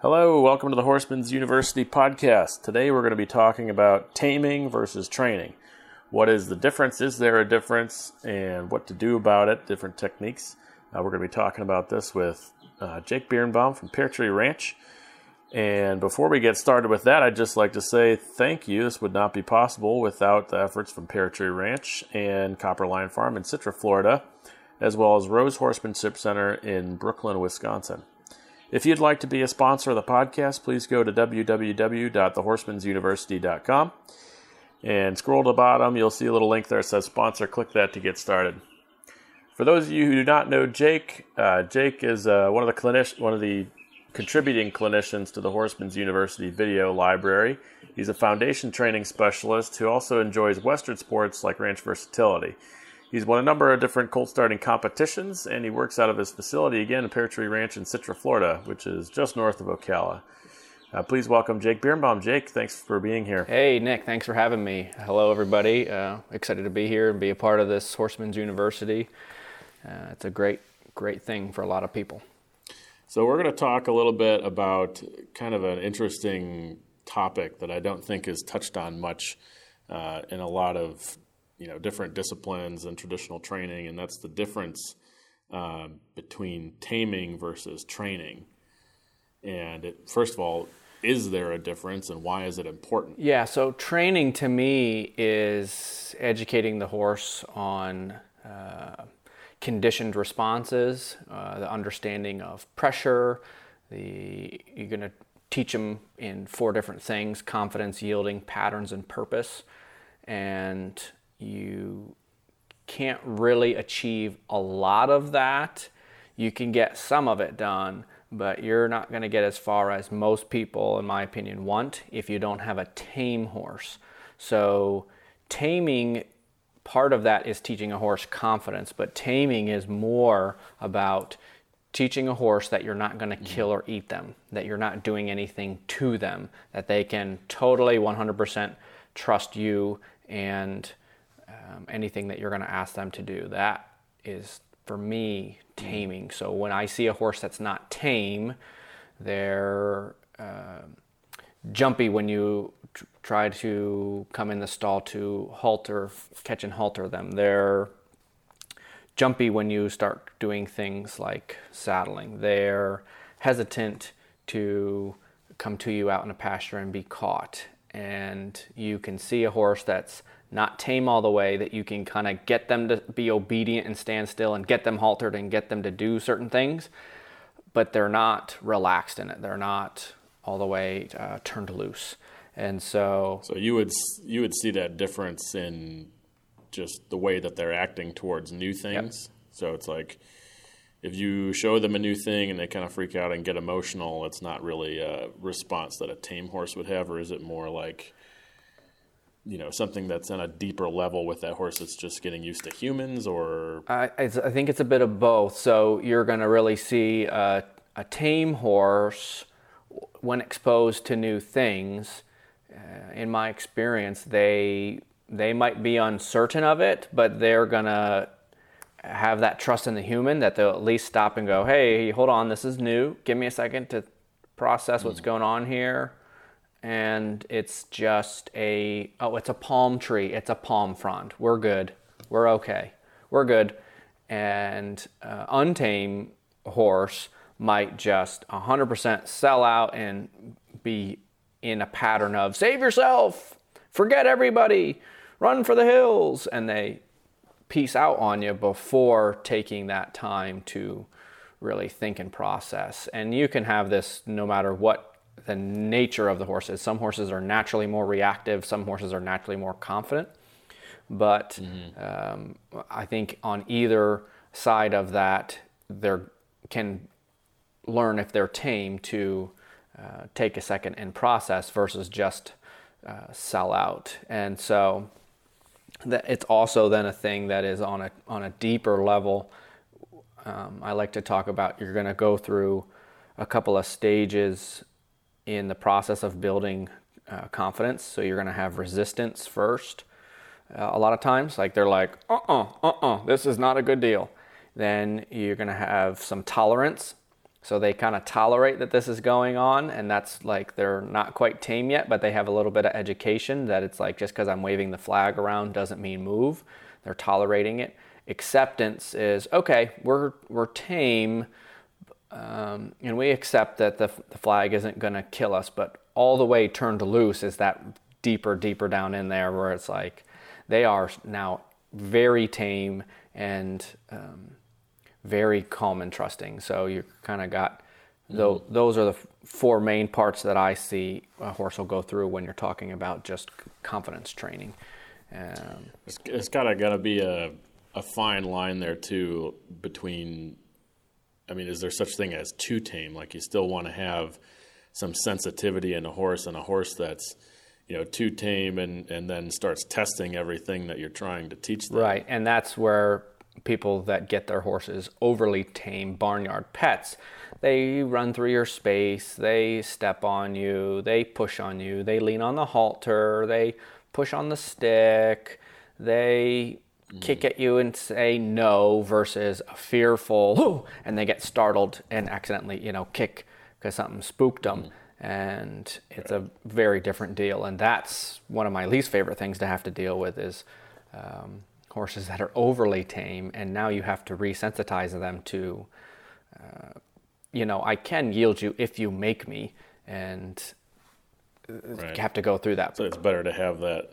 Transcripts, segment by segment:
Hello, welcome to the Horseman's University podcast. Today we're going to be talking about taming versus training. What is the difference? Is there a difference? And what to do about it, different techniques. Uh, we're going to be talking about this with uh, Jake Biernbaum from Pear Tree Ranch. And before we get started with that, I'd just like to say thank you. This would not be possible without the efforts from Pear Tree Ranch and Copper Line Farm in Citra, Florida, as well as Rose Horsemanship Center in Brooklyn, Wisconsin. If you'd like to be a sponsor of the podcast, please go to www.thehorseman'suniversity.com and scroll to the bottom. You'll see a little link there that says sponsor. Click that to get started. For those of you who do not know Jake, uh, Jake is uh, one of the clinic- one of the contributing clinicians to the Horseman's University video library. He's a foundation training specialist who also enjoys Western sports like ranch versatility. He's won a number of different colt starting competitions, and he works out of his facility again at Pear Tree Ranch in Citra, Florida, which is just north of Ocala. Uh, please welcome Jake Biernbaum. Jake, thanks for being here. Hey, Nick, thanks for having me. Hello, everybody. Uh, excited to be here and be a part of this Horseman's University. Uh, it's a great, great thing for a lot of people. So, we're going to talk a little bit about kind of an interesting topic that I don't think is touched on much uh, in a lot of you know different disciplines and traditional training, and that's the difference uh, between taming versus training. And it, first of all, is there a difference, and why is it important? Yeah, so training to me is educating the horse on uh, conditioned responses, uh, the understanding of pressure. The you're going to teach them in four different things: confidence, yielding, patterns, and purpose. And you can't really achieve a lot of that. You can get some of it done, but you're not going to get as far as most people, in my opinion, want if you don't have a tame horse. So, taming part of that is teaching a horse confidence, but taming is more about teaching a horse that you're not going to mm-hmm. kill or eat them, that you're not doing anything to them, that they can totally 100% trust you and um, anything that you're going to ask them to do. That is, for me, taming. So when I see a horse that's not tame, they're uh, jumpy when you tr- try to come in the stall to halter, catch and halter them. They're jumpy when you start doing things like saddling. They're hesitant to come to you out in a pasture and be caught. And you can see a horse that's not tame all the way, that you can kind of get them to be obedient and stand still and get them haltered and get them to do certain things, but they're not relaxed in it. They're not all the way uh, turned loose. And so, so you would you would see that difference in just the way that they're acting towards new things. Yep. So it's like if you show them a new thing and they kind of freak out and get emotional, it's not really a response that a tame horse would have, or is it more like you know something that's on a deeper level with that horse that's just getting used to humans or? I, I think it's a bit of both. So you're going to really see a, a, tame horse when exposed to new things. Uh, in my experience they they might be uncertain of it but they're going to have that trust in the human that they'll at least stop and go hey hold on this is new. Give me a second to process what's mm. going on here. And it's just a oh it's a palm tree. It's a palm frond. We're good. We're okay. We're good. And uh, untame horse might just 100% sell out and be in a pattern of save yourself. Forget everybody. Run for the hills. And they peace out on you before taking that time to really think and process and you can have this no matter what the nature of the horse is. Some horses are naturally more reactive, some horses are naturally more confident. But mm-hmm. um, I think on either side of that, they can learn if they're tame to uh, take a second and process versus just uh, sell out. And so that it's also then a thing that is on a on a deeper level. Um, I like to talk about you're going to go through a couple of stages in the process of building uh, confidence. So you're going to have resistance first. Uh, a lot of times, like they're like, uh uh-uh, uh, uh uh, this is not a good deal. Then you're going to have some tolerance. So they kind of tolerate that this is going on, and that's like they're not quite tame yet, but they have a little bit of education that it's like just because I'm waving the flag around doesn't mean move. They're tolerating it. Acceptance is okay, we're, we're tame, um, and we accept that the, the flag isn't going to kill us, but all the way turned loose is that deeper, deeper down in there where it's like they are now very tame and um, very calm and trusting. So you kind of got mm. those are the four main parts that I see a horse will go through when you're talking about just confidence training. Um, it's, it's gotta gotta be a a fine line there too between. I mean, is there such thing as too tame? Like you still want to have some sensitivity in a horse, and a horse that's you know too tame and and then starts testing everything that you're trying to teach them. Right, and that's where people that get their horses overly tame barnyard pets they run through your space they step on you they push on you they lean on the halter they push on the stick they mm. kick at you and say no versus a fearful and they get startled and accidentally you know kick because something spooked them mm and it's a very different deal. And that's one of my least favorite things to have to deal with is um, horses that are overly tame, and now you have to resensitize them to, uh, you know, I can yield you if you make me, and uh, right. you have to go through that. So it's better to have that.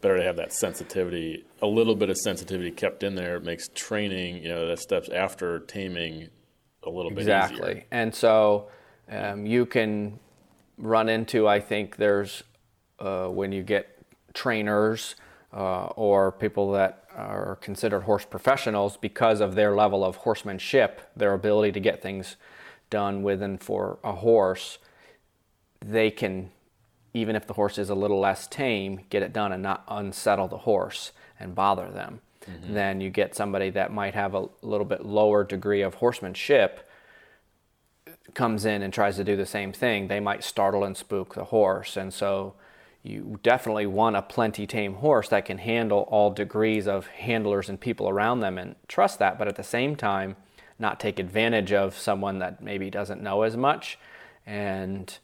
Better to have that sensitivity, a little bit of sensitivity kept in there. It makes training, you know, that steps after taming a little bit exactly. easier. Exactly. And so um, you can run into, I think there's uh, when you get trainers uh, or people that are considered horse professionals because of their level of horsemanship, their ability to get things done with and for a horse, they can, even if the horse is a little less tame, get it done and not unsettle the horse and bother them. Mm-hmm. Then you get somebody that might have a little bit lower degree of horsemanship comes in and tries to do the same thing, they might startle and spook the horse. And so you definitely want a plenty tame horse that can handle all degrees of handlers and people around them and trust that, but at the same time, not take advantage of someone that maybe doesn't know as much. And,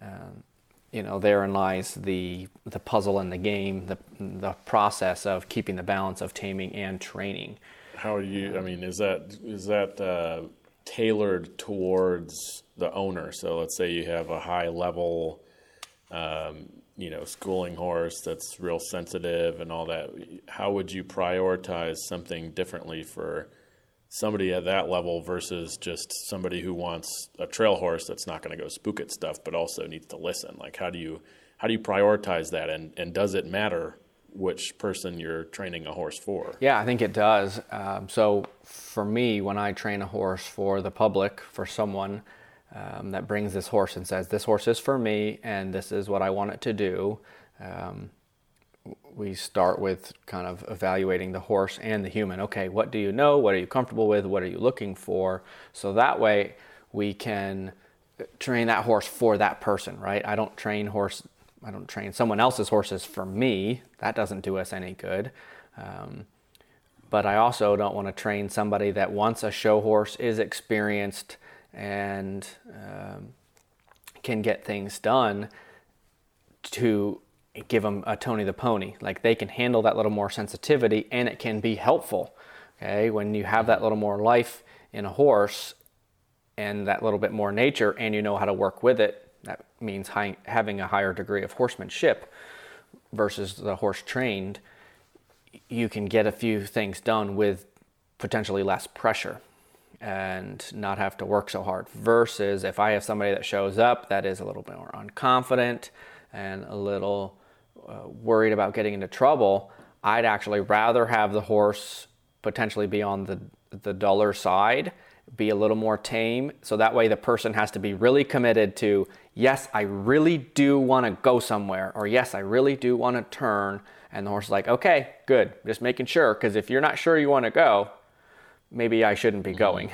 um, you know, therein lies the, the puzzle in the game, the, the process of keeping the balance of taming and training. How are you, I mean, is that, is that, uh tailored towards the owner. So let's say you have a high level, um, you know, schooling horse that's real sensitive and all that. How would you prioritize something differently for somebody at that level versus just somebody who wants a trail horse that's not going to go spook at stuff, but also needs to listen? Like, how do you how do you prioritize that, and and does it matter which person you're training a horse for. Yeah, I think it does. Um, so for me, when I train a horse for the public, for someone um, that brings this horse and says, This horse is for me and this is what I want it to do, um, we start with kind of evaluating the horse and the human. Okay, what do you know? What are you comfortable with? What are you looking for? So that way we can train that horse for that person, right? I don't train horse I don't train someone else's horses for me. That doesn't do us any good. Um, but I also don't want to train somebody that wants a show horse is experienced and um, can get things done to give them a Tony the Pony. Like they can handle that little more sensitivity and it can be helpful. Okay, when you have that little more life in a horse and that little bit more nature and you know how to work with it, that means high, having a higher degree of horsemanship versus the horse trained. You can get a few things done with potentially less pressure and not have to work so hard. Versus if I have somebody that shows up that is a little bit more unconfident and a little uh, worried about getting into trouble, I'd actually rather have the horse potentially be on the the duller side, be a little more tame, so that way the person has to be really committed to yes, I really do want to go somewhere, or yes, I really do want to turn. And the horse is like, okay, good, just making sure, because if you're not sure you want to go, maybe I shouldn't be mm-hmm. going.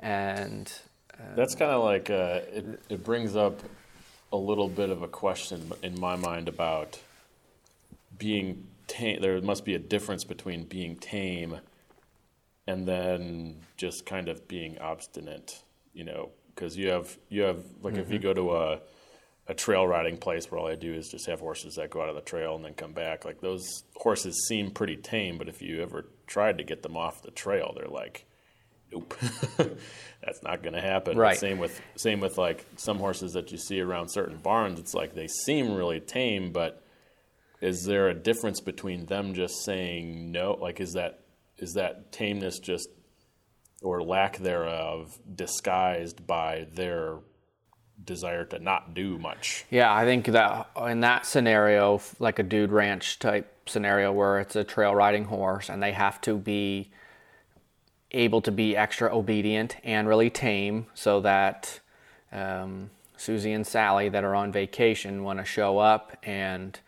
And that's kind of like uh, it, it brings up a little bit of a question in my mind about being tame. There must be a difference between being tame and then just kind of being obstinate, you know, because you have you have like if you go to a a trail riding place where all I do is just have horses that go out of the trail and then come back. Like those horses seem pretty tame, but if you ever tried to get them off the trail, they're like, nope, that's not going to happen. Right. Same with same with like some horses that you see around certain barns. It's like they seem really tame, but is there a difference between them just saying no? Like is that is that tameness just or lack thereof disguised by their desire to not do much. Yeah, I think that in that scenario, like a dude ranch type scenario where it's a trail riding horse and they have to be able to be extra obedient and really tame so that um, Susie and Sally that are on vacation want to show up and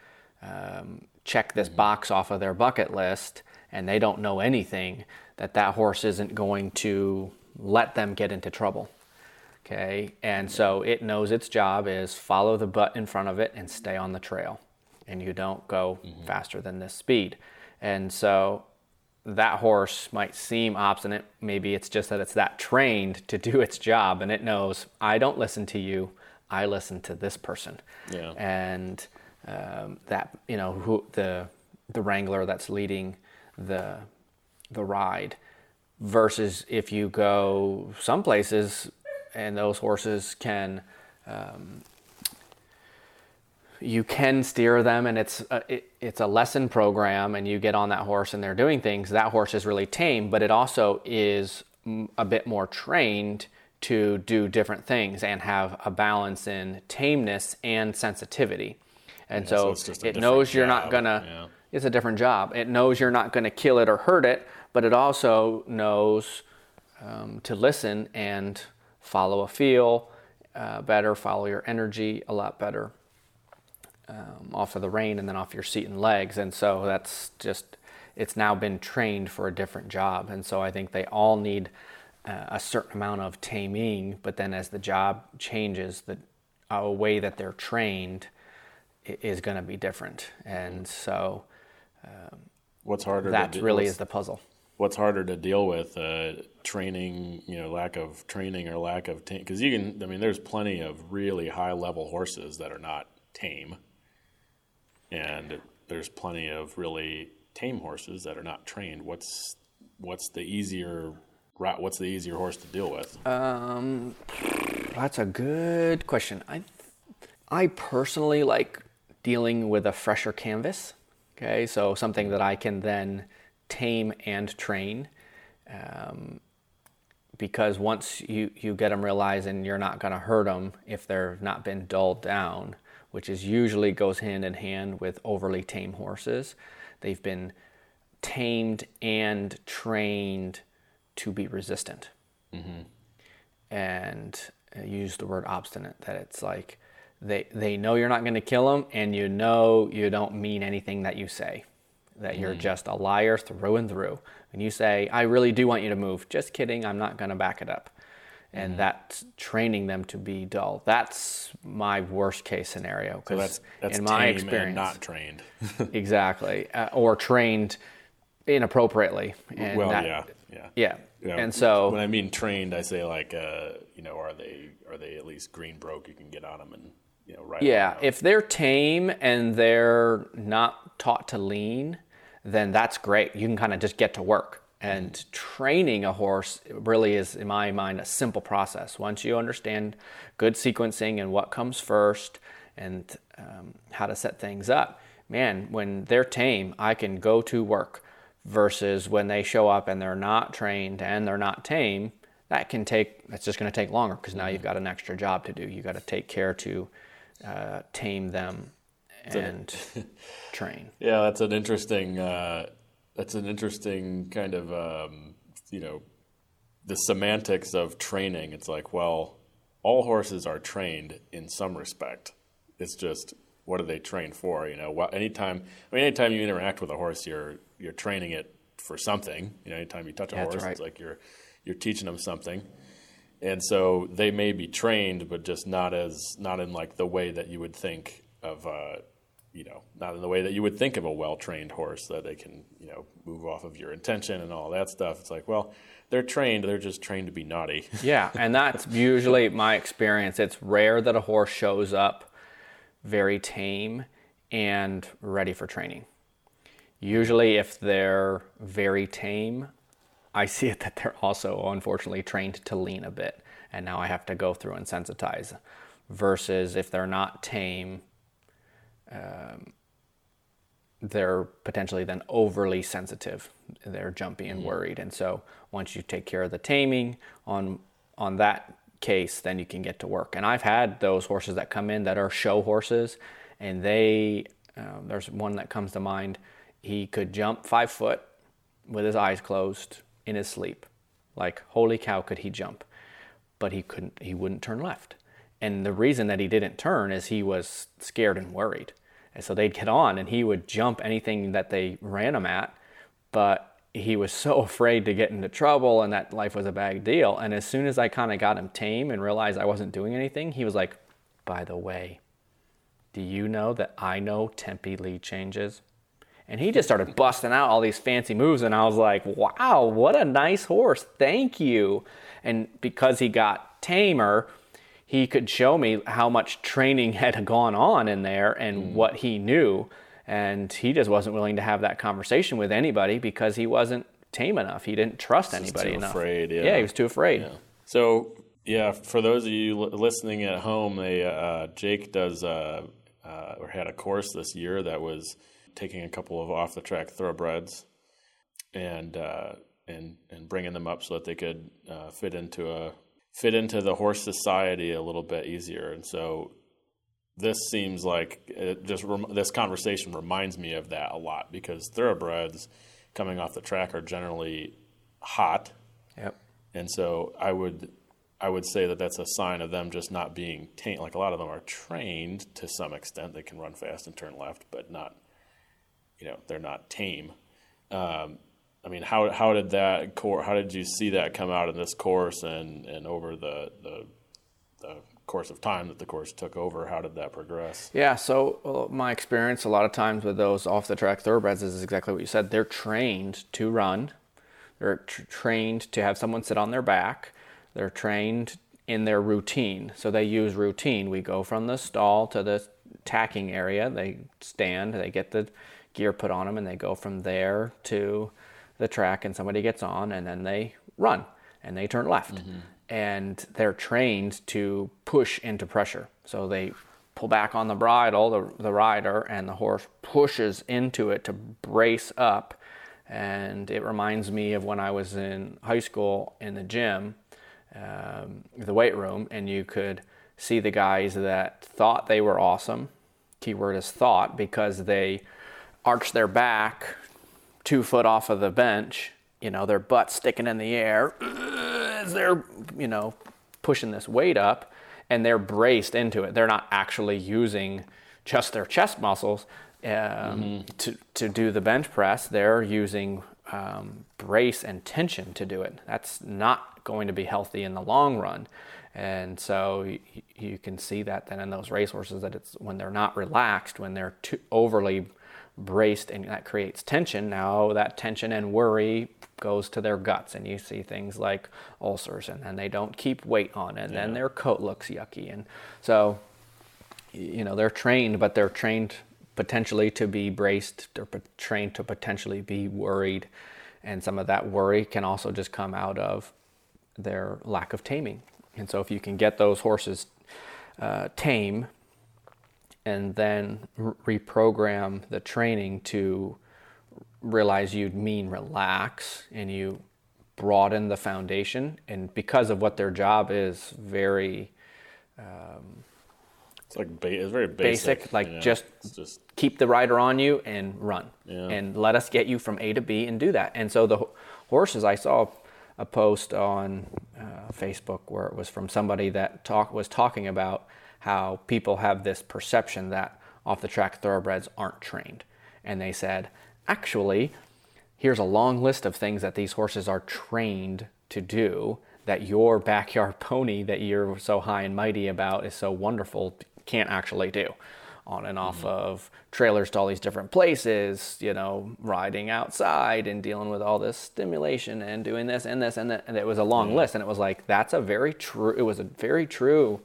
um, check this box off of their bucket list and they don't know anything that that horse isn't going to let them get into trouble okay? And so it knows its job is follow the butt in front of it and stay on the trail and you don't go faster than this speed. And so that horse might seem obstinate. Maybe it's just that it's that trained to do its job and it knows i don't listen to you. I listen to this person. Yeah. and um, that you know who the the wrangler that's leading the the ride versus if you go some places and those horses can um, you can steer them and it's a, it, it's a lesson program and you get on that horse and they're doing things that horse is really tame but it also is a bit more trained to do different things and have a balance in tameness and sensitivity. And so so, a it knows you're not gonna yeah. it's a different job. It knows you're not gonna kill it or hurt it but it also knows um, to listen and follow a feel uh, better follow your energy a lot better um, off of the rein and then off your seat and legs. And so that's just, it's now been trained for a different job. And so I think they all need uh, a certain amount of taming, but then as the job changes, the a way that they're trained is going to be different. And so What's harder? that to do, really is the puzzle. What's harder to deal with? Uh, training, you know, lack of training or lack of tame. Because you can, I mean, there's plenty of really high level horses that are not tame, and there's plenty of really tame horses that are not trained. What's what's the easier route? What's the easier horse to deal with? Um, that's a good question. I, I personally like dealing with a fresher canvas. Okay, so something that I can then tame and train. Um, because once you, you get them realizing you're not going to hurt them if they've not been dulled down, which is usually goes hand in hand with overly tame horses. They've been tamed and trained to be resistant and uh, use the word obstinate that it's like they they know you're not going to kill them and you know you don't mean anything that you say that you're just a liar through and through when you say i really do want you to move just kidding i'm not going to back it up and that's training them to be dull that's my worst case scenario So because that's that's in my experience and not trained. exactly uh, or trained inappropriately and well, that- yeah, yeah. yeah Yeah, and so when I mean trained, I say like, uh, you know, are they are they at least green broke? You can get on them and you know ride. Yeah, if they're tame and they're not taught to lean, then that's great. You can kind of just get to work. And training a horse really is, in my mind, a simple process. Once you understand good sequencing and what comes first and um, how to set things up, man, when they're tame, I can go to work. Versus when they show up and they're not trained and they're not tame, that can take, that's just going to take longer because now you've got an extra job to do. You got to take care to uh, tame them and train. yeah, that's an interesting. Uh, that's an interesting kind of um, you know the semantics of training. It's like, well, all horses are trained in some respect. It's just what are they trained for? You know, anytime I mean, anytime you interact with a horse, you're you're training it for something. You know, anytime you touch a Yeah, horse, right. it's like you're you're teaching them something. And so they may be trained, but just not as not in like the way that you would think of uh, you know, not in the way that you would think of a well trained horse that they can, you know, move off of your intention and all that stuff. It's like, well, they're trained, they're just trained to be naughty. yeah, and that's usually my experience. It's rare that a horse shows up very tame and ready for training. Usually, if they're very tame, I see it that they're also unfortunately trained to lean a bit, and now I have to go through and sensitize. Versus if they're not tame, um, they're potentially then overly sensitive. They're jumpy and mm-hmm. worried, and so once you take care of the taming on on that case, then you can get to work. And I've had those horses that come in that are show horses, and they um, there's one that comes to mind. He could jump five foot with his eyes closed in his sleep. Like holy cow, could he jump? But he couldn't. He wouldn't turn left. And the reason that he didn't turn is he was scared and worried. And so they'd get on and he would jump anything that they ran him at, but he was so afraid to get into trouble and that life was a bad deal. And as soon as I kind of got him tame and realized I wasn't doing anything, he was like, by the way, do you know that I know tempi lead changes? And he just started busting out all these fancy moves. And I was like, wow, what a nice horse. Thank you. And because he got tamer, he could show me how much training had gone on in there and mm. what he knew. And he just wasn't willing to have that conversation with anybody because he wasn't tame enough. He didn't trust anybody enough. Afraid, yeah. yeah. he was too afraid. Yeah. So, yeah, for those of you listening at home, they, uh, Jake does uh, uh, or had a course this year that was taking a couple of off the track thoroughbreds and uh, and and bringing them up so that they could uh, fit into a fit into the horse society a little bit easier. And so this seems like it just this conversation reminds me of that a lot because thoroughbreds coming off the track are generally hot. Yep. And so I would I would say that that's a sign of them just not being tamed. Like a lot of them are trained to some extent; they can run fast and turn left, but not, you know, they're not tame. Um, I mean, how how did that core? How did you see that come out in this course and and over the the, the course of time that the course took over? How did that progress? Yeah, so my experience a lot of times with those off the track thoroughbreds is exactly what you said. They're trained to run. They're tr- trained to have someone sit on their back. They're trained in their routine. So they use routine. We go from the stall to the tacking area. They stand. They get the gear put on them, and they go from there to the track and somebody gets on and then they run and they turn left. Mm-hmm. And they're trained to push into pressure. So they pull back on the bridle, the, the rider, and the horse pushes into it to brace up. And it reminds me of when I was in high school in the gym, um, the weight room, and you could see the guys that thought they were awesome. Keyword is thought because they arched their back two foot off of the bench, you know, their butt sticking in the air as they're, you know, pushing this weight up and they're braced into it. They're not actually using just their chest muscles um, mm-hmm. to, to do the bench press. They're using um, brace and tension to do it. That's not going to be healthy in the long run. And so you, you can see that then in those racehorses that it's when they're not relaxed, when they're too overly braced and that creates tension. Now that tension and worry goes to their guts and you see things like ulcers and then they don't keep weight on and yeah. then their coat looks yucky. And so, you know, they're trained, but they're trained potentially to be braced, they're trained to potentially be worried. And some of that worry can also just come out of their lack of taming. And so if you can get those horses uh, tame and then reprogram the training to realize you'd mean relax and you broaden the foundation. And because of what their job is very um, it's like ba- it's very basic, basic like yeah, just, just, keep the rider on you and run. Yeah. and let us get you from a to b and do that. And so the horses i saw a post on uh, facebook where it was from somebody that talk was talking about how people have this perception that off the track thoroughbreds aren't trained. And they said, actually, here's a long list of things that these horses are trained to do that your backyard pony that you're so high and mighty about is so wonderful can't actually do. on and off mm-hmm. of trailers to all these different places, you know, riding outside and dealing with all this stimulation and doing this and this and that. And it was a long list. And it was like, that's a very true, it was a very true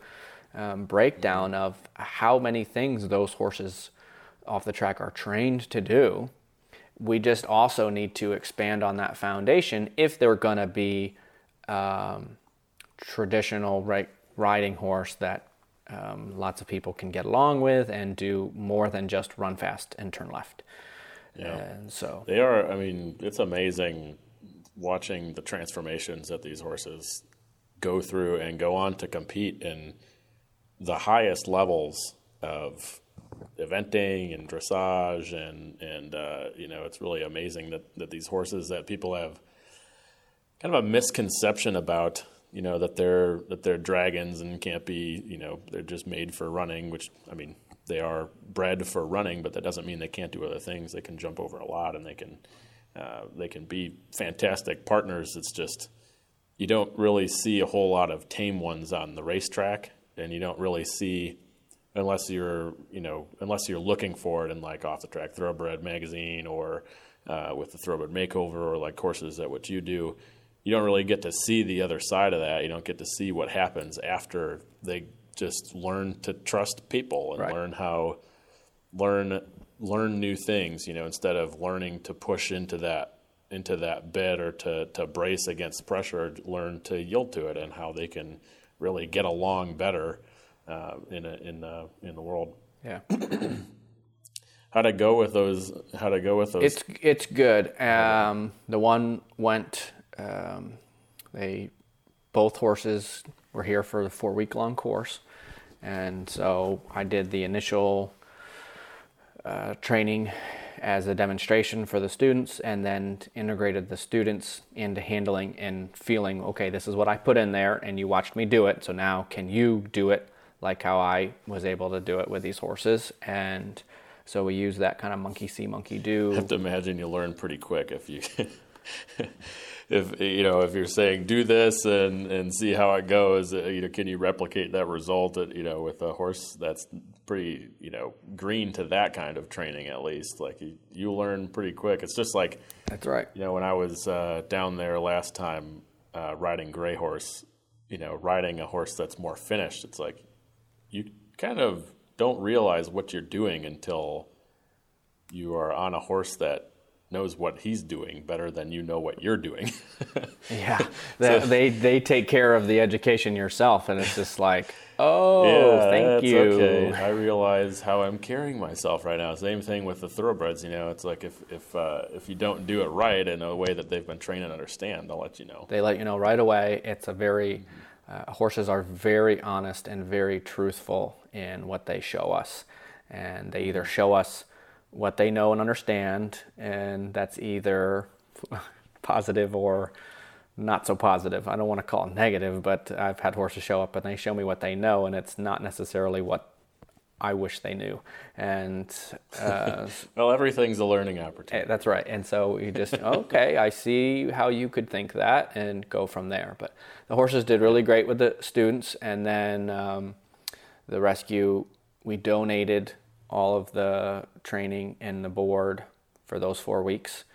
um, breakdown of how many things those horses off the track are trained to do. We just also need to expand on that foundation if they're going to be um, traditional right, riding horse that um, lots of people can get along with and do more than just run fast and turn left. Yeah. And so They are, I mean, it's amazing watching the transformations that these horses go through and go on to compete in the highest levels of eventing and dressage and and uh, you know it's really amazing that, that these horses that people have kind of a misconception about you know that they're that they're dragons and can't be you know they're just made for running which I mean they are bred for running but that doesn't mean they can't do other things. They can jump over a lot and they can uh, they can be fantastic partners. It's just you don't really see a whole lot of tame ones on the racetrack and you don't really see unless you're you know unless you're looking for it in like off the track thoroughbred magazine or uh, with the thoroughbred makeover or like courses that what you do you don't really get to see the other side of that you don't get to see what happens after they just learn to trust people and Right. learn how learn learn new things you know instead of learning to push into that into that bed or to, to brace against pressure learn to yield to it and how they can really get along better uh, in a, in the in the world yeah, how to go with those how to go with those it's it's good. Um, the one went. Um, they both horses were here for the four week long course, and so I did the initial uh, training as a demonstration for the students, and then integrated the students into handling and feeling. Okay, this is what I put in there, and you watched me do it. So now, can you do it like how I was able to do it with these horses? And so we use that kind of monkey see, monkey do. I have to imagine you learn pretty quick if you if you know if you're saying do this and and see how it goes uh, you know can you replicate that result at, you know with a horse that's pretty you know green to that kind of training at least like you, you learn pretty quick it's just like That's right. you know when I was uh, down there last time uh, riding gray horse you know riding a horse that's more finished it's like you kind of don't realize what you're doing until you are on a horse that knows what he's doing better than you know what you're doing. Yeah, they, they they take care of the education yourself, and it's just like, oh, yeah, thank you. Okay. I realize how I'm carrying myself right now. Same thing with the thoroughbreds. You know, it's like if if uh, if you don't do it right in a way that they've been trained and understand, they'll let you know. They let you know right away. It's a very uh, horses are very honest and very truthful in what they show us, and they either show us what they know and understand, and that's either positive or not so positive. I don't want to call it negative, but I've had horses show up and they show me what they know, and it's not necessarily what I wish they knew. And uh, Well, everything's a learning opportunity. Eh, That's right. And so you just, okay, I see how you could think that and go from there. But the horses did really great with the students. And then um, the rescue, we donated all of the training and the board for those four weeks.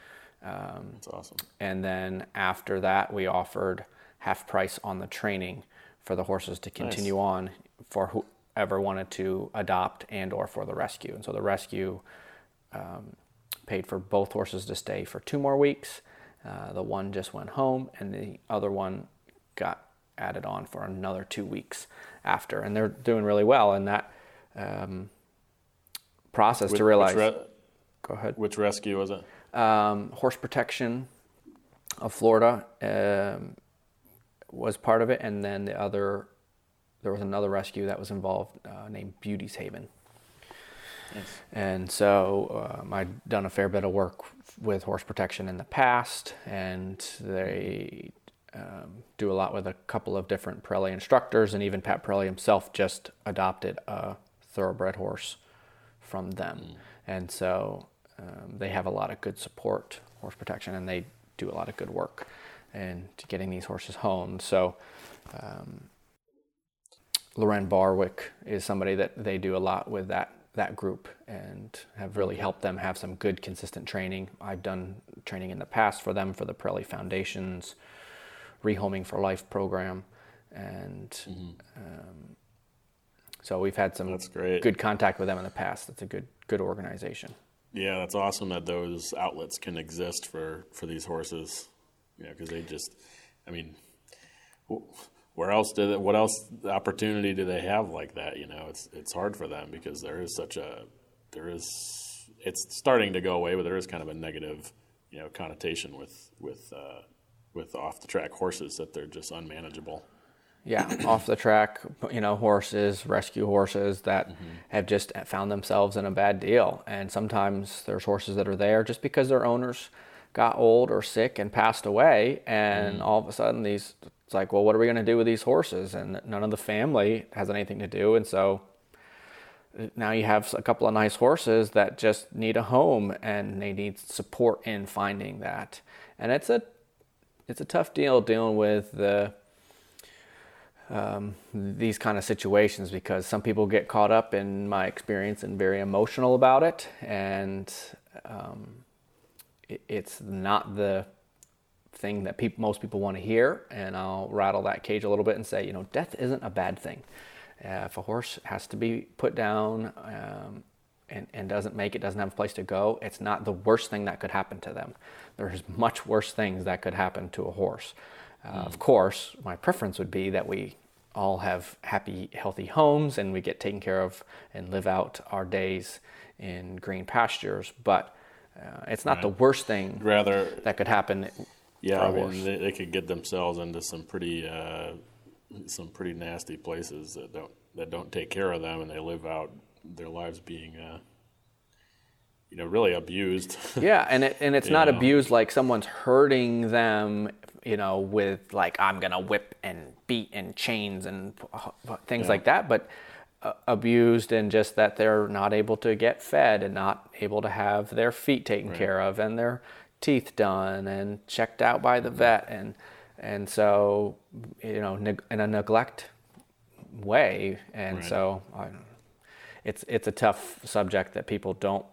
Um, That's awesome. and then after that, we offered half price on the training for the horses to continue on for whoever wanted to adopt and or for the rescue. And so the rescue um, paid for both horses to stay for two more weeks. Uh, the one just went home, and the other one got added on for another two weeks after. And they're doing really well. And that um, process to realize. Which, re- go ahead. which rescue was it? Um, horse protection of Florida um, was part of it, and then the other, there was another rescue that was involved uh, named Beauty's Haven. And so um, I'd done a fair bit of work with horse protection in the past, and they um, do a lot with a couple of different Parelli instructors, and even Pat Parelli himself just adopted a thoroughbred horse from them. And so um, they have a lot of good support, horse protection, and they do a lot of good work in getting these horses home. So um, Lauren Barwick is somebody that they do a lot with that that group and have really helped them have some good consistent training. I've done training in the past for them for the Parelli Foundations Rehoming for Life program, and Mm-hmm. um, so we've had some That's great. good contact with them in the past. That's a good good organization. Yeah, that's awesome that those outlets can exist for for these horses. You know, because they just, I mean, where else did it, what else opportunity do they have like that? You know, it's it's hard for them because there is such a there is it's starting to go away, but there is kind of a negative you know connotation with with uh, with off the track horses that they're just unmanageable. Yeah, off the track, you know, horses, rescue horses that Mm-hmm. have just found themselves in a bad deal. And sometimes there's horses that are there just because their owners got old or sick and passed away. And Mm-hmm. all of a sudden, these, it's like, well, what are we going to do with these horses? And none of the family has anything to do. And so now you have a couple of nice horses that just need a home and they need support in finding that. And it's a, it's a tough deal dealing with the, um, these kind of situations because some people get caught up in my experience and very emotional about it. And um, it, it's not the thing that peop most people want to hear. And i'll rattle that cage a little bit and say you know death isn't a bad thing. Uh, if a horse has to be put down um, and, and doesn't make it doesn't have a place to go it's not the worst thing that could happen to them. There's much worse things that could happen to a horse uh, Of course, my preference would be that we all have happy, healthy homes and we get taken care of and live out our days in green pastures. But uh, it's not the worst thing Rather, that could happen. Yeah, I mean, they, they could get themselves into some pretty uh, some pretty nasty places that don't that don't take care of them, and they live out their lives being, uh, you know, really abused. Yeah, and it, and it's not know. abused like someone's hurting them, you know, with like I'm gonna whip and beat and chains and uh, things like that, but uh, abused and just that they're not able to get fed and not able to have their feet taken care of and their teeth done and checked out by the vet and and so you know neg- in a neglect way and Right. so I, it's it's a tough subject that people don't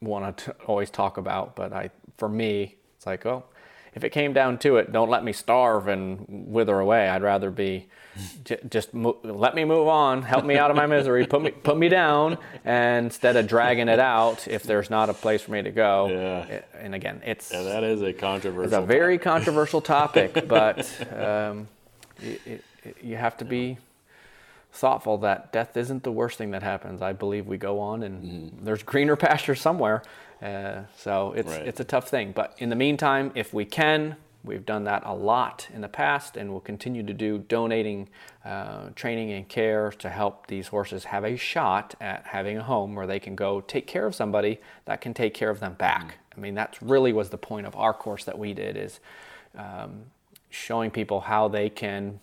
want to always talk about, but I, for me, it's like, oh, if it came down to it, don't let me starve and wither away. I'd rather be, j- just mo- let me move on, help me out of my misery, put me put me down, and instead of dragging it out, if there's not a place for me to go. Yeah. It- and again, it's yeah, that is a controversial. it's a very controversial topic, but um, it, it, you have to be thoughtful that death isn't the worst thing that happens. I believe we go on, and there's greener pasture somewhere. Uh, so it's Right. it's a tough thing. But in the meantime, if we can, we've done that a lot in the past, and we'll continue to do donating, uh, training, and care to help these horses have a shot at having a home where they can go take care of somebody that can take care of them back. I mean, that really was the point of our course that we did is um, showing people how they can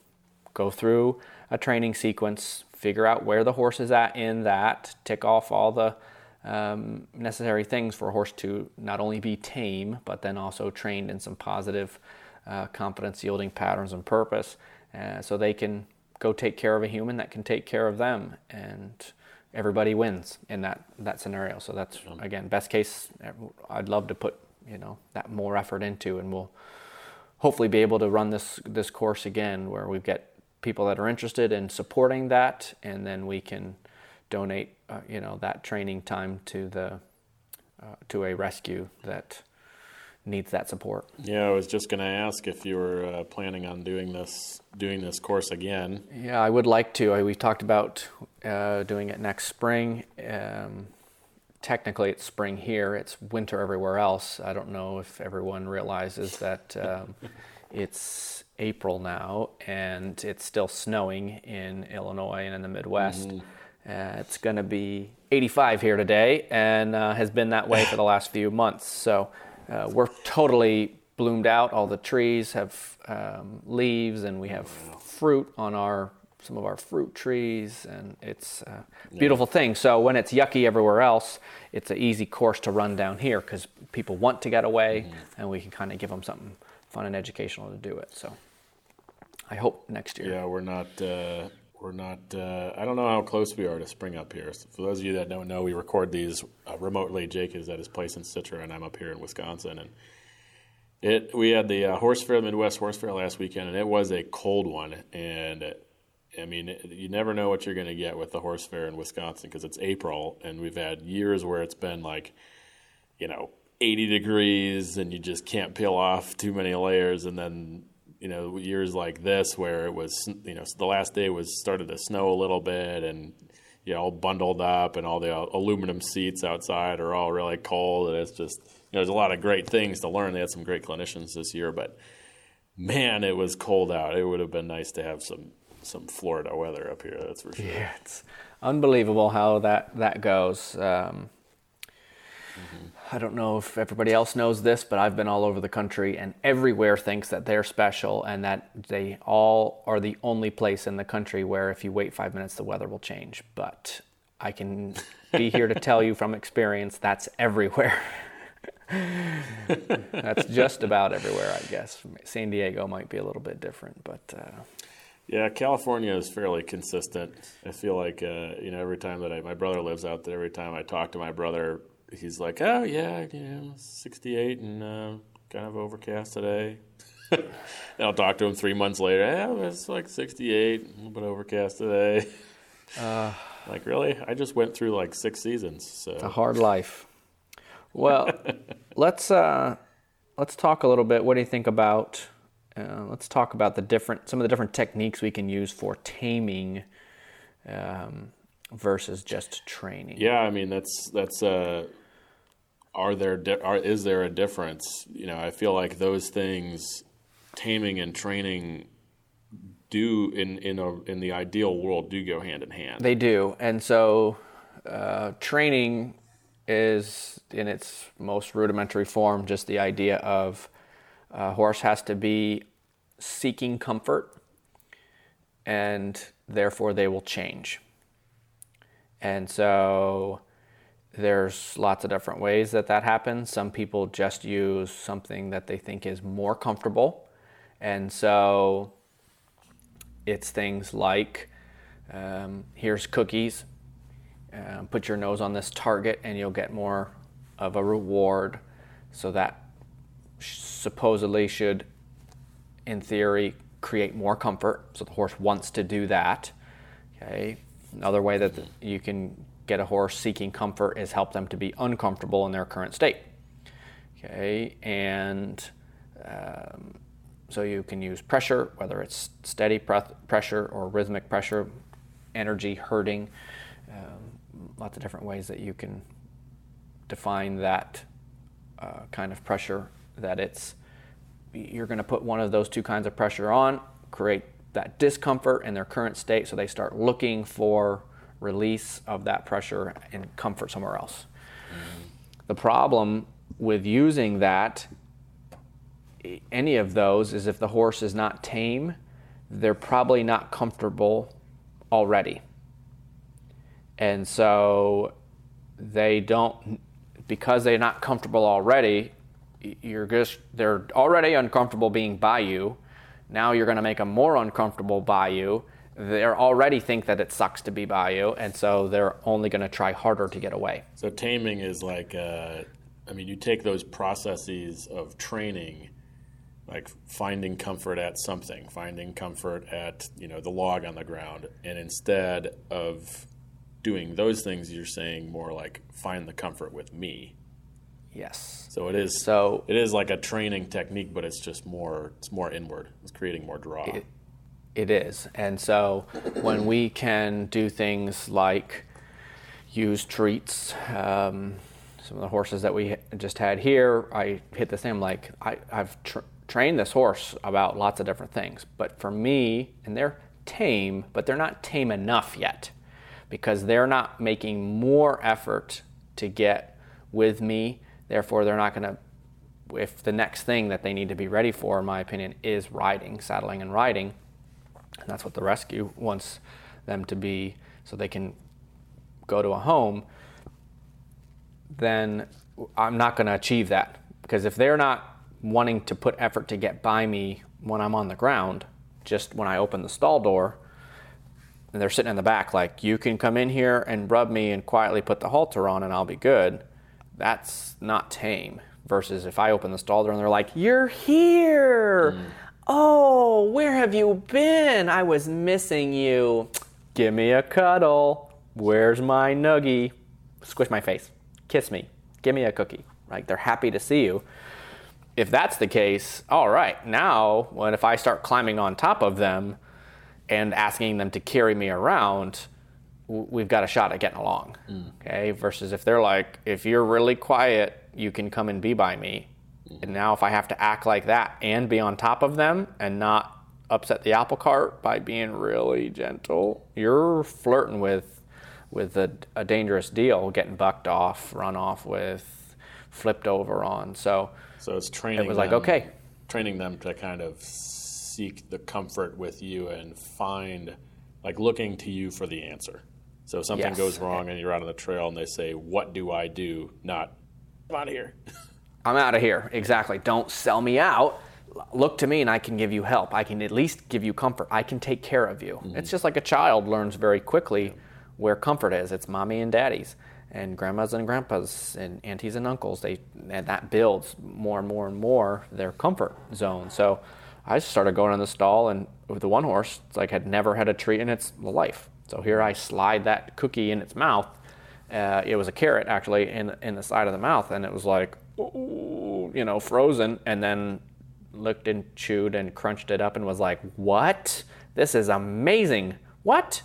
go through a training sequence, figure out where the horse is at in that, tick off all the um, necessary things for a horse to not only be tame, but then also trained in some positive uh, confidence yielding patterns and purpose, uh, so they can go take care of a human that can take care of them, and everybody wins in that that scenario. So that's again best case. I'd love to put you know that more effort into, and we'll hopefully be able to run this this course again where we get people that are interested in supporting that and then we can donate uh, you know that training time to the uh, to a rescue that needs that support. Yeah, I was just going to ask if you were uh, planning on doing this doing this course again. yeah i would like to. I, we talked about uh, doing it next spring. Um, technically it's spring here. It's winter everywhere else. I don't know if everyone realizes that um, it's april now and it's still snowing in illinois and in the midwest. Uh, it's going to be 85 here today and uh, has been that way for the last few months. So uh, we're totally bloomed out. All the trees have um, leaves and we have fruit on our some of our fruit trees, and it's a beautiful thing. So when it's yucky everywhere else, it's an easy course to run down here because people want to get away, and we can kind of give them something fun and educational to do it. So I hope next year. Yeah, we're not uh, we're not. Uh, I don't know how close we are to spring up here. So for those of you that don't know, we record these uh, remotely. Jake is at his place in Citra, and I'm up here in Wisconsin. And it we had the uh, horse fair, the Midwest Horse Fair last weekend, and it was a cold one. And I mean, you never know what you're going to get with the horse fair in Wisconsin because it's April, and we've had years where it's been like, you know, 80 degrees, and you just can't peel off too many layers, and then you know years like this where it was you know the last day was started to snow a little bit and you know all bundled up and all the aluminum seats outside are all really cold. And it's just you know, there's a lot of great things to learn. They had some great clinicians this year but man it was cold out. It would have been nice to have some some Florida weather up here that's for sure. Yeah it's unbelievable how that that goes. Um, I don't know if everybody else knows this, but I've been all over the country and everywhere thinks that they're special and that they all are the only place in the country where if you wait five minutes, the weather will change. But I can be here to tell you from experience that's everywhere. that's just about everywhere, I guess. San Diego might be a little bit different, but. Uh, yeah, California is fairly consistent. I feel like uh, you know every time that I, my brother lives out there, every time I talk to my brother, he's like, oh yeah, you know, 68 and uh, kind of overcast today. and I'll talk to him three months later. Yeah, it's like 68, a little bit overcast today. Uh, like really? I just went through like six seasons. So it's a hard life. Well, let's uh, let's talk a little bit. What do you think about? Uh, let's talk about the different some of the different techniques we can use for taming um, versus just training. Yeah, I mean that's that's uh, are there di- are, is there a difference? You know, I feel like those things, taming and training, do in in a in the ideal world do go hand in hand. They do, and so uh, training is in its most rudimentary form just the idea of a horse has to be seeking comfort, and therefore they will change. And so there's lots of different ways that that happens. Some people just use something that they think is more comfortable. And so it's things like um, here's cookies, um, put your nose on this target, and you'll get more of a reward. So that supposedly should, in theory, create more comfort. So the horse wants to do that. Okay. Another way that you can get a horse seeking comfort is help them to be uncomfortable in their current state. Okay, and um, so you can use pressure, whether it's steady pressure or rhythmic pressure, energy hurting, um, lots of different ways that you can define that uh, kind of pressure. That it's you're going to put one of those two kinds of pressure on, create that discomfort in their current state, so they start looking for release of that pressure and comfort somewhere else. Mm-hmm. The problem with using that, any of those, is if the horse is not tame, they're probably not comfortable already. And so they don't, because they're not comfortable already, you're just, they're already uncomfortable being by you. Now you're going to make them more uncomfortable by you they already think that it sucks to be by you, and so they're only going to try harder to get away. So taming is like, uh, I mean, you take those processes of training, like finding comfort at something, finding comfort at you know the log on the ground, and instead of doing those things, you're saying more like find the comfort with me. Yes. So it is. So it is like a training technique, but it's just more. It's more inward. It's creating more draw. It, it is. And so when we can do things like use treats, um, some of the horses that we just had here, I hit the same like I, have tr- trained this horse about lots of different things. But for me, and they're tame, but they're not tame enough yet because they're not making more effort to get with me. Therefore, they're not going to if the next thing that they need to be ready for, in my opinion, is riding, saddling and riding, and that's what the rescue wants them to be so they can go to a home, then I'm not going to achieve that. Because if they're not wanting to put effort to get by me when I'm on the ground, just when I open the stall door, and they're sitting in the back, like, you can come in here and rub me and quietly put the halter on and I'll be good. That's not tame. Versus if I open the stall door and they're like, You're here. Mm. Oh, where have you been? I was missing you. Give me a cuddle. Where's my nuggie? Squish my face. Kiss me. Give me a cookie. Like they're happy to see you. If that's the case, all right, now when if I start climbing on top of them, and asking them to carry me around, we've got a shot at getting along. Mm. Okay. Versus if they're like, if you're really quiet, you can come and be by me. Mm. And now if I have to act like that and be on top of them and not upset the apple cart by being really gentle, you're flirting with with a, a dangerous deal, getting bucked off, run off with, flipped over on. So so it's training. It was them, like okay, training them to kind of seek the comfort with you and find, like, looking to you for the answer. So if something yes. goes wrong and you're out on the trail and they say, What do I do? Not, I'm out of here. I'm out of here. Exactly. Don't sell me out. Look to me and I can give you help. I can at least give you comfort. I can take care of you. Mm-hmm. It's just like a child learns very quickly where comfort is. It's mommy and daddy's and grandmas and grandpas and aunties and uncles. They and that builds more and more and more their comfort zone. So I started going in the stall, and with the one horse, it's like had never had a treat in its life. So here I slide that cookie in its mouth. Uh, it was a carrot actually in in the side of the mouth, and it was like, you know, frozen, and then looked and chewed and crunched it up and was like, "What? This is amazing! What?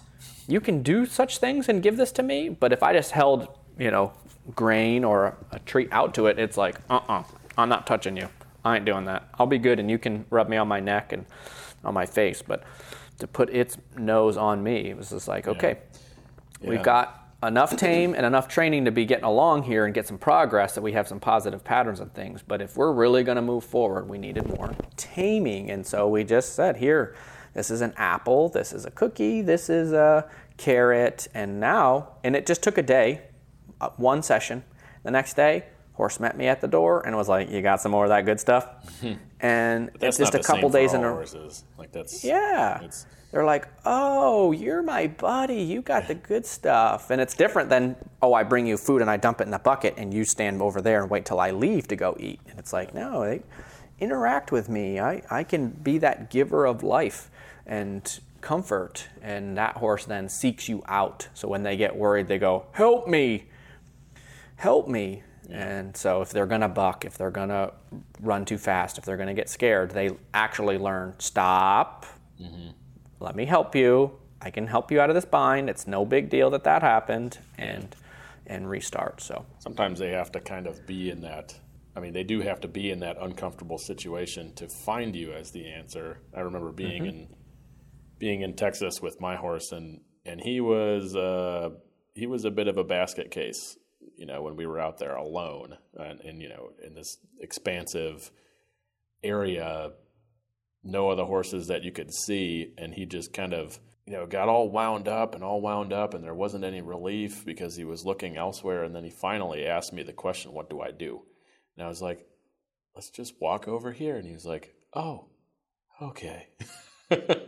You can do such things and give this to me?" But if I just held, you know, grain or a, treat out to it, it's like, "Uh-uh, I'm not touching you." I ain't doing that. I'll be good and you can rub me on my neck and on my face. But to put its nose on me, it was just like, okay, yeah. we've got enough tame and enough training to be getting along here and get some progress that we have some positive patterns and things. But if we're really going to move forward, we needed more taming. And so we just said, here, this is an apple, this is a cookie, this is a carrot. And now, and it just took a day, uh, one session. The next day, horse met me at the door and was like, "You got some more of that good stuff?" and it's just a couple days in a row. Like that's yeah. They're like, "Oh, you're my buddy. You got the good stuff." And it's different than, "Oh, I bring you food and I dump it in the bucket and you stand over there and wait till I leave to go eat." And it's like, "No, they interact with me. I I can be that giver of life and comfort." And that horse then seeks you out. So when they get worried, they go, "Help me." Help me and so if they're going to buck, if they're going to run too fast, if they're going to get scared, they actually learn stop. Mm-hmm. Let me help you. I can help you out of this bind. It's no big deal that that happened and and restart. So sometimes they have to kind of be in that I mean, they do have to be in that uncomfortable situation to find you as the answer. I remember being mm-hmm. in being in Texas with my horse and and he was uh, he was a bit of a basket case you know, when we were out there alone and, and, you know, in this expansive area, no other horses that you could see. And he just kind of, you know, got all wound up and all wound up, and there wasn't any relief because he was looking elsewhere. And then he finally asked me the question, What do I do? And I was like, Let's just walk over here. And he was like, Oh, okay.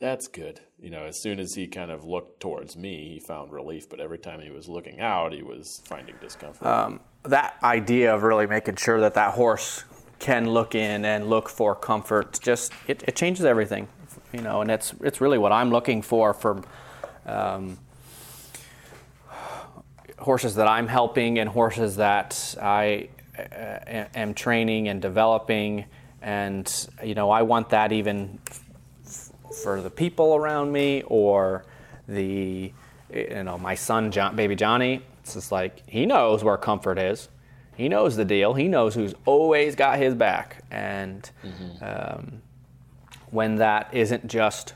that's good. You know, as soon as he kind of looked towards me, he found relief. But every time he was looking out, he was finding discomfort. Um, that idea of really making sure that that horse can look in and look for comfort just it, it changes everything. You know, and it's it's really what I'm looking for from. Um, horses that I'm helping and horses that I uh, am training and developing and you know I want that even for the people around me or the you know my son John, baby Johnny. It's just like he knows where comfort is. He knows the deal. He knows who's always got his back. And mm-hmm. um, when that isn't just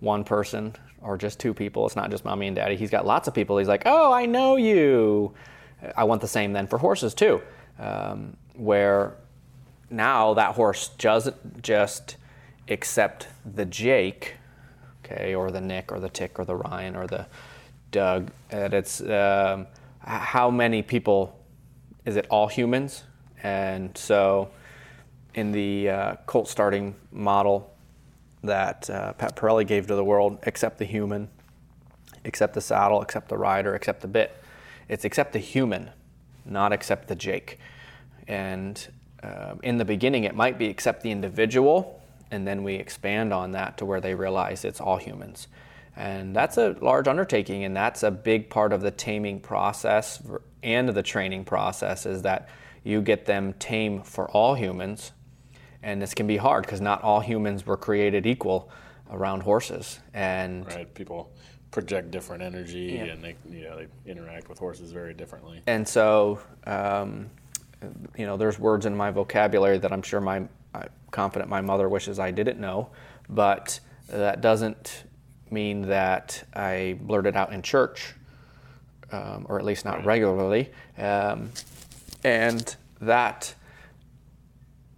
one person or just two people, it's not just mommy and daddy. He's got lots of people. He's like, oh, I know you. I want the same then for horses too, um, where now that horse doesn't just except the Jake, okay, or the Nick, or the Tick, or the Ryan, or the Doug. And it's um, how many people is it all humans? And so in the uh, colt starting model, that uh, Pat Parelli gave to the world except the human, except the saddle, except the rider, except the bit. It's except the human, not except the Jake. And uh, in the beginning, it might be except the individual, and then we expand on that to where they realize it's all humans. And that's a large undertaking, and that's a big part of the taming process and the training process is that you get them tame for all humans. And this can be hard because not all humans were created equal around horses. And right, people project different energy yeah. and they, you know, they interact with horses very differently. And so, um, you know, there's words in my vocabulary that I'm sure my, I'm confident my mother wishes I didn't know, but that doesn't mean that I blurt it out in church, um, or at least not regularly. Um, and that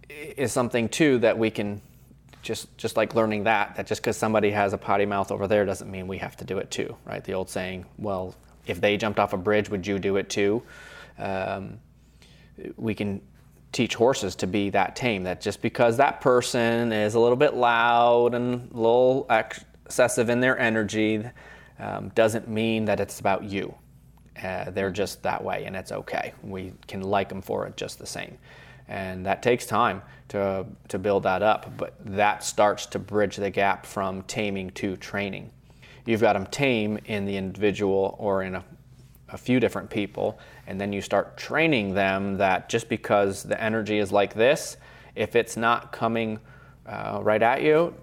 is something too that we can just just like learning that that just because somebody has a potty mouth over there doesn't mean we have to do it too, right? The old saying, well, if they jumped off a bridge, would you do it too? Um, we can teach horses to be that tame. That just because that person is a little bit loud and a little excessive in their energy um, doesn't mean that it's about you. Uh, they're just that way, and it's okay. We can like them for it just the same. And that takes time to, to build that up, but that starts to bridge the gap from taming to training. You've got them tame in the individual or in a, a few different people, and then you start training them that just because the energy is like this, if it's not coming uh, right at you,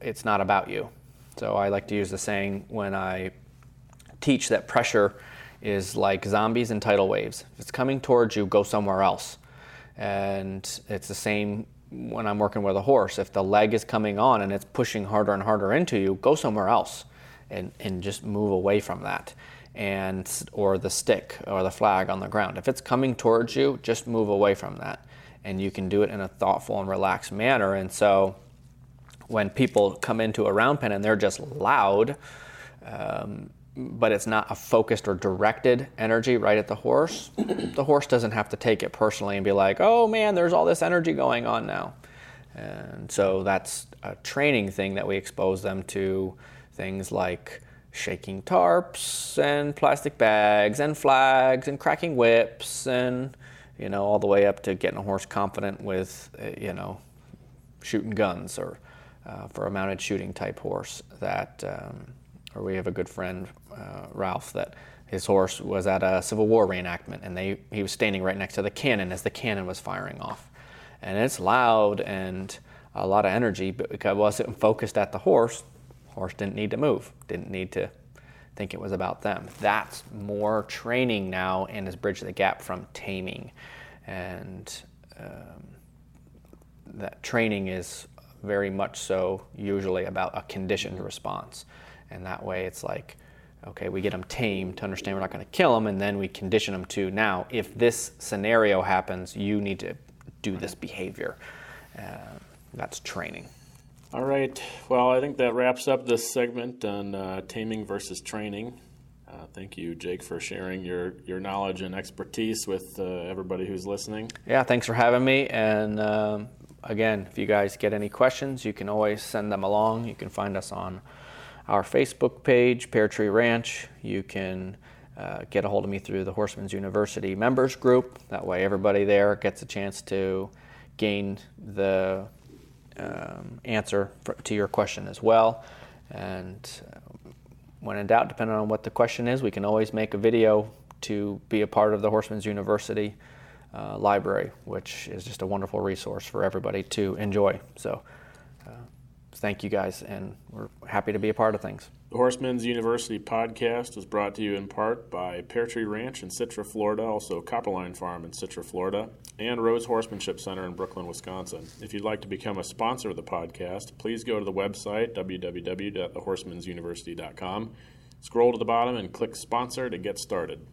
it's not about you. So I like to use the saying when I teach that pressure is like zombies and tidal waves. If it's coming towards you, go somewhere else. And it's the same when I'm working with a horse. If the leg is coming on and it's pushing harder and harder into you, go somewhere else and, and just move away from that. And or the stick or the flag on the ground. If it's coming towards you, just move away from that. And you can do it in a thoughtful and relaxed manner. And so when people come into a round pen and they're just loud, um, but it's not a focused or directed energy right at the horse, the horse doesn't have to take it personally and be like, oh man, there's all this energy going on now. And so that's a training thing that we expose them to things like shaking tarps and plastic bags and flags and cracking whips and you know all the way up to getting a horse confident with you know shooting guns or uh, for a mounted shooting type horse that, um, or we have a good friend, uh, Ralph, that his horse was at a Civil War reenactment and they, he was standing right next to the cannon as the cannon was firing off. And it's loud and a lot of energy, but because it wasn't focused at the horse, horse didn't need to move, didn't need to think it was about them. That's more training now and has bridged the gap from taming. And um, that training is very much so usually about a conditioned response. And that way it's like, okay, we get them tamed to understand we're not going to kill them, and then we condition them to now, if this scenario happens, you need to do this behavior. Uh, that's training. All right. Well, I think that wraps up this segment on uh, taming versus training. Uh, thank you, Jake, for sharing your, your knowledge and expertise with uh, everybody who's listening. Yeah, thanks for having me. And um, again, if you guys get any questions, you can always send them along. You can find us on our Facebook page, Pear Tree Ranch. You can uh, get a hold of me through the Horseman's University members group. That way, everybody there gets a chance to gain the um, answer for, to your question as well. And uh, when in doubt, depending on what the question is, we can always make a video to be a part of the Horsemen's University uh, library, which is just a wonderful resource for everybody to enjoy. So, uh, thank you guys, and we're happy to be a part of things. The Horsemen's University podcast is brought to you in part by Pear Tree Ranch in Citra, Florida, also Copperline Farm in Citra, Florida, and Rose Horsemanship Center in Brooklyn, Wisconsin. If you'd like to become a sponsor of the podcast, please go to the website www.thehorseman'suniversity.com, scroll to the bottom, and click sponsor to get started.